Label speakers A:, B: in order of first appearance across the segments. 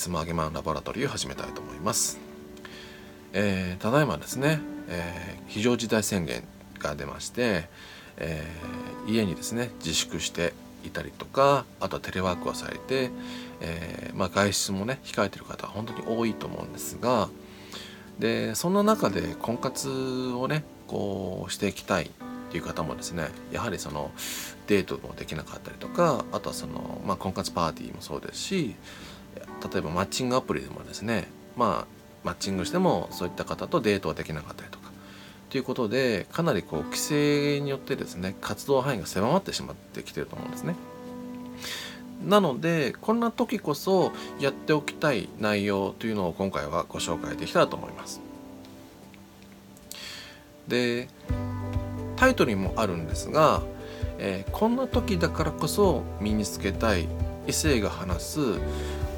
A: いでしょうか、えー、本日もあげまんラボラトリーを始めたいと思います、えー、ただいまですね、えー、非常事態宣言が出まして、え家にですね自粛していたりとかあとはテレワークをされて、えまあ、外出もね控えてる方は本当に多いと思うんですがでそんな中で婚活をねこうしていきたいっていう方もですねやはりそのデートもできなかったりとかあとはその、まあ、婚活パーティーもそうですし例えばマッチングアプリでもですねまあマッチングしてもそういった方とデートはできなかったりとかということでかなりこう規制によってですね活動範囲が狭まってしまってきてると思うんですね。なのでこんな時こそやっておきたい内容というのを今回はご紹介できたらと思います。でタイトルにもあるんですが、えー、こんな時だからこそ身につけたい異性が話す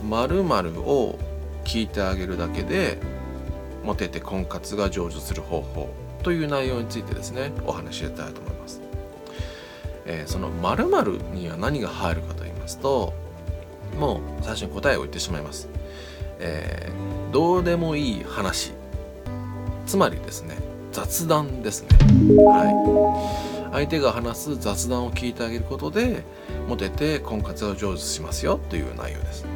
A: 〇〇を聞いてあげるだけでモテて婚活が成就する方法という内容についてですねお話ししたいと思います。えー、その〇〇には何が入るかと言いますともう最初に答えを言ってしまいます。えー、どうでもいい話つまりですね雑談ですね。はい。相手が話す雑談を聞いてあげることで、モテて婚活を成就しますよという内容です。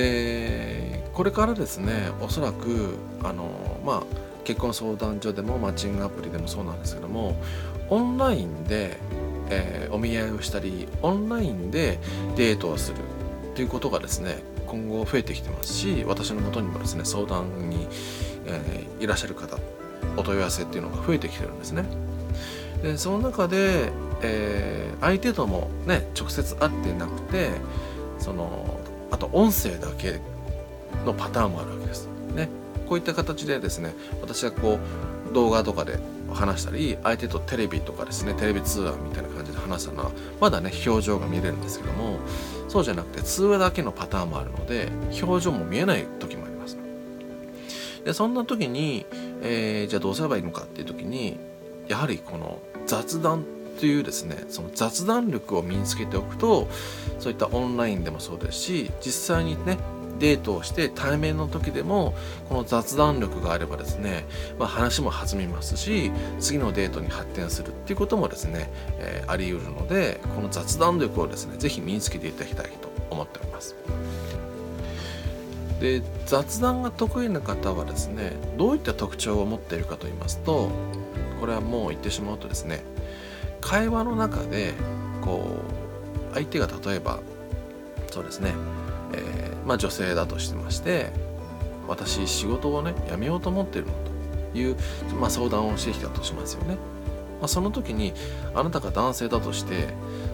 A: で、これからですね、おそらく、あの、まあ、結婚相談所でもマッチングアプリでもそうなんですけども、オンラインで、えー、お見合いをしたり、オンラインでデートをするということがですね、今後増えてきてますし、私のもとにもですね、相談にえー、いらっしゃる方お問い合わせっていうのが増えてきてるんですね。でその中で、えー、相手ともね直接会ってなくてそのあと音声だけのパターンもあるわけです。ね、こういった形でですね私はこう動画とかで話したり相手とテレビとかですねテレビ通話みたいな感じで話したのはまだね表情が見れるんですけどもそうじゃなくて通話だけのパターンもあるので表情も見えない時もあります。でそんな時に、えー、じゃあどうすればいいのかっていう時にやはりこの雑談というですねその雑談力を身につけておくとそういったオンラインでもそうですし実際にねデートをして対面の時でもこの雑談力があればですね、まあ、話も弾みますし次のデートに発展するっていうこともですね、えー、あり得るのでこの雑談力をですね是非身につけていただきたいと思っております。で雑談が得意な方はですねどういった特徴を持っているかと言いますとこれはもう言ってしまうとですね会話の中でこう相手が例えばそうですね、えー、まあ、女性だとしてまして私仕事をね辞めようと思ってるのという、まあ、相談をしてきたとしますよね。まあ、その時にあなたが男性だとして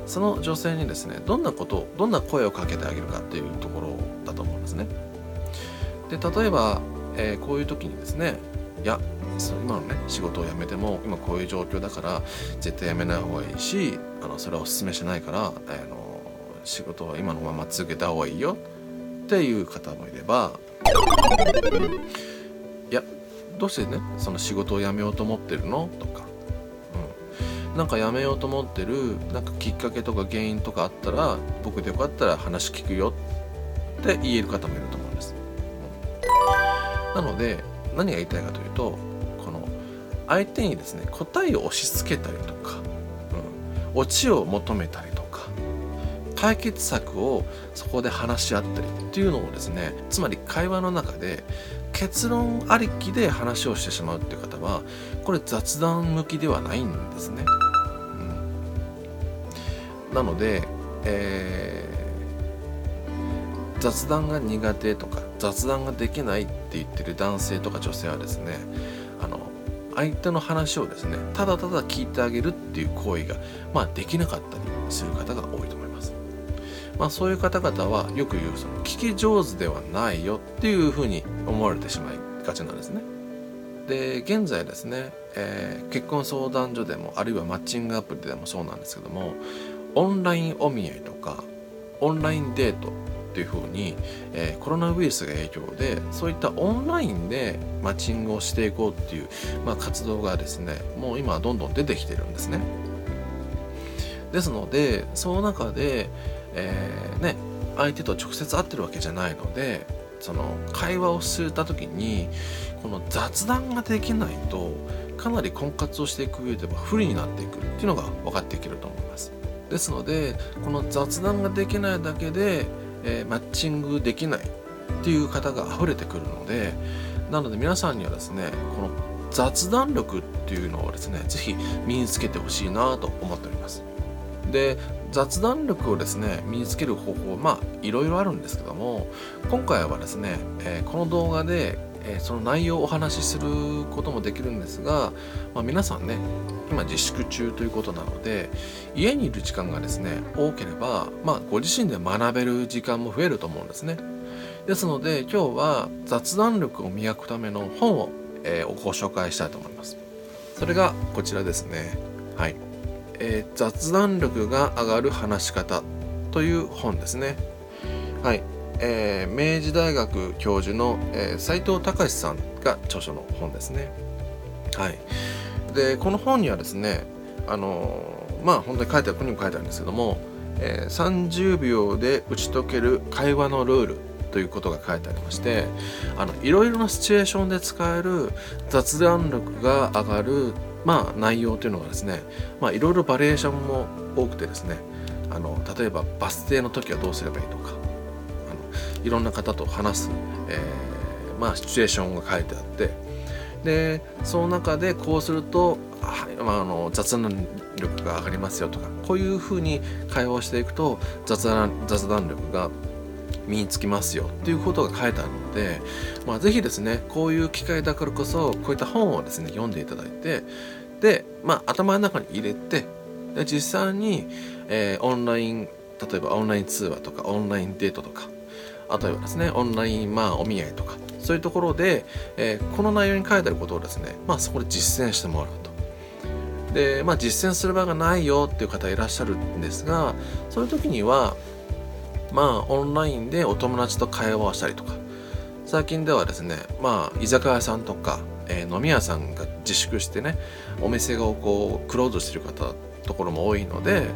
A: その女性にですねどんなことどんな声をかけてあげるかっていうところだと思うんですね。で例えば、えー、こういう時にですねいや今のね仕事を辞めても今こういう状況だから絶対辞めない方がいいしあのそれはおすすめしないから、あの仕事は今のまま続けた方がいいよっていう方もいればいやどうしてねその仕事を辞めようと思ってるの？とか、うん、なんか辞めようと思ってるなんかきっかけとか原因とかあったら僕でよかったら話聞くよって言える方もいると思うんです。うん。なので何が言いたいかというと相手にですね答えを押し付けたりとか、うん、オチを求めたりとか解決策をそこで話し合ったりっていうのをですねつまり会話の中で結論ありきで話をしてしまうっていう方はこれ雑談向きではないんですね。うん、なので、えー、雑談が苦手とか雑談ができないって言ってる男性とか女性はですね相手の話をですねただただ聞いてあげるっていう行為が、まあ、できなかったりする方が多いと思います。まあ、そういう方々はよく言うその聞き上手ではないよっていうふうに思われてしまいがちなんですね。で現在ですね、えー、結婚相談所でもあるいはマッチングアプリでもそうなんですけどもオンラインお見合いとかオンラインデートっていうふうに、えー、コロナウイルスが影響でそういったオンラインでマッチングをしていこうっていう、まあ、活動がですねもう今どんどん出てきてるんですね。ですのでその中で、えー、ね相手と直接会ってるわけじゃないのでその会話をした時にこの雑談ができないとかなり婚活をしていく上では不利になっていくっていうのが分かっていけると思いますですのでこの雑談ができないだけで、えー、マッチングできないっていう方が溢れてくるのでなので皆さんにはですねこの雑談力っていうのをですね是非身につけてほしいなと思っております。で雑談力をですね身につける方法まあいろいろあるんですけども今回はですね、えー、この動画で、えー、その内容をお話しすることもできるんですが、まあ、皆さんね今自粛中ということなので家にいる時間がですね多ければ、まあ、ご自身で学べる時間も増えると思うんですねですので今日は雑談力を磨くための本を、えー、ご紹介したいと思いますそれがこちらですねはいえー、雑談力が上がる話し方という本ですね。はい。えー、明治大学教授の、えー、斉藤隆さんが著書の本ですね。はい。で、この本にはですね、あのー、まあ本当に書いてある、ここにも書いてあるんですけども、えー、30秒で打ち解ける会話のルールということが書いてありましてあのいろいろなシチュエーションで使える雑談力が上がるまあ、内容というのがですね、まあ、いろいろバリエーションも多くてですねあの例えばバス停の時はどうすればいいとかいろんな方と話す、えー、まあ、シチュエーションが書いてあってでその中でこうするとあ、まあ、あの雑談力が上がりますよとかこういうふうに会話をしていくと雑談雑談力が身につきますよっていうことが書いてあるので、まあ、ぜひですねこういう機会だからこそこういった本をですね読んでいただいてで、まあ、頭の中に入れてで実際に、えー、オンライン例えばオンライン通話とかオンラインデートとかあとはですねオンラインまあお見合いとかそういうところで、えー、この内容に書いてあることをですねまあそこで実践してもらうと。でまあ実践する場がないよっていう方いらっしゃるんですがそういう時にはまあオンラインでお友達と会話をしたりとか最近ではですねまあ居酒屋さんとか、えー、飲み屋さんが自粛してねお店がこうクローズしてる方ところも多いので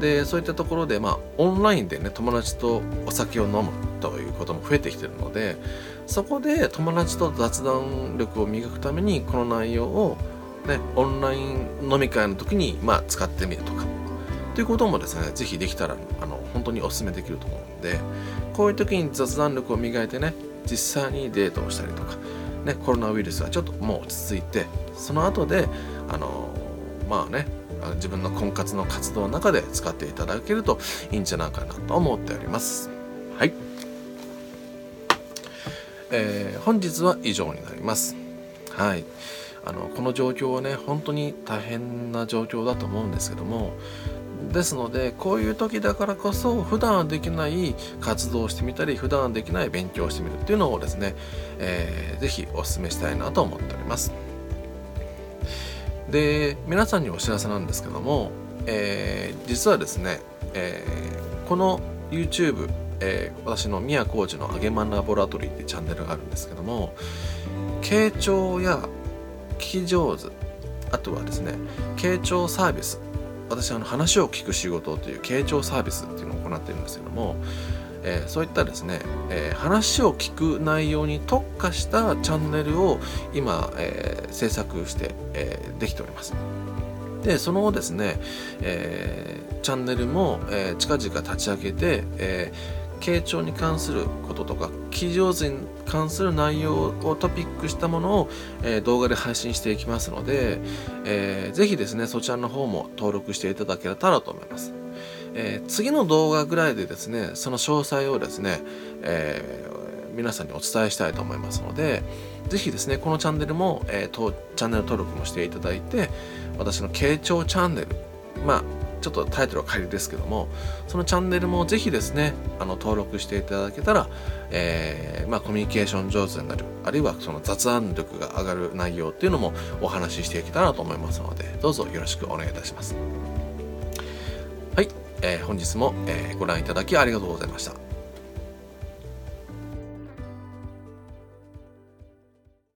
A: でそういったところでまあオンラインでね友達とお酒を飲むということも増えてきてるのでそこで友達と雑談力を磨くためにこの内容をねオンライン飲み会の時にまあ使ってみるとかということもですね是非できたらあの本当にお勧めできると思うんでこういう時に雑談力を磨いてね実際にデートをしたりとか、ね、コロナウイルスはちょっともう落ち着いてその後であのまあね自分の婚活の活動の中で使っていただけるといいんじゃないかなと思っております。はい、えー、本日は以上になります。はい。あのこの状況はね本当に大変な状況だと思うんですけどもですのでこういう時だからこそ普段はできない活動をしてみたり普段はできない勉強をしてみるっていうのをですね、えー、ぜひお勧めしたいなと思っております。で皆さんにお知らせなんですけども、えー、実はですね、えー、この YouTube えー、私の宮コーチのあげまんラボラトリーってチャンネルがあるんですけども傾聴や聞き上手あとはですね傾聴サービス私あの話を聞く仕事という傾聴サービスっていうのを行っているんですけども、えー、そういったですね、えー、話を聞く内容に特化したチャンネルを今、えー、制作して、えできております。でその後ですね、えチャンネルも、え近々立ち上げて、え傾聴に関することとか記上手に関する内容をトピックしたものを、えー、動画で配信していきますので、えー、ぜひですねそちらの方も登録していただけたらと思います、えー、次の動画ぐらいでですねその詳細をですね、えー、皆さんにお伝えしたいと思いますのでぜひですねこのチャンネルも、えー、チャンネル登録もしていただいて私の傾聴チャンネルまあちょっとタイトルは仮ですけどもそのチャンネルもぜひですねあの登録していただけたら、えー、まあ、コミュニケーション上手になるあるいはその雑談力が上がる内容っていうのもお話ししていけたらと思いますのでどうぞよろしくお願いいたします、えー、本日も、えー、ご覧いただきありがとうございました。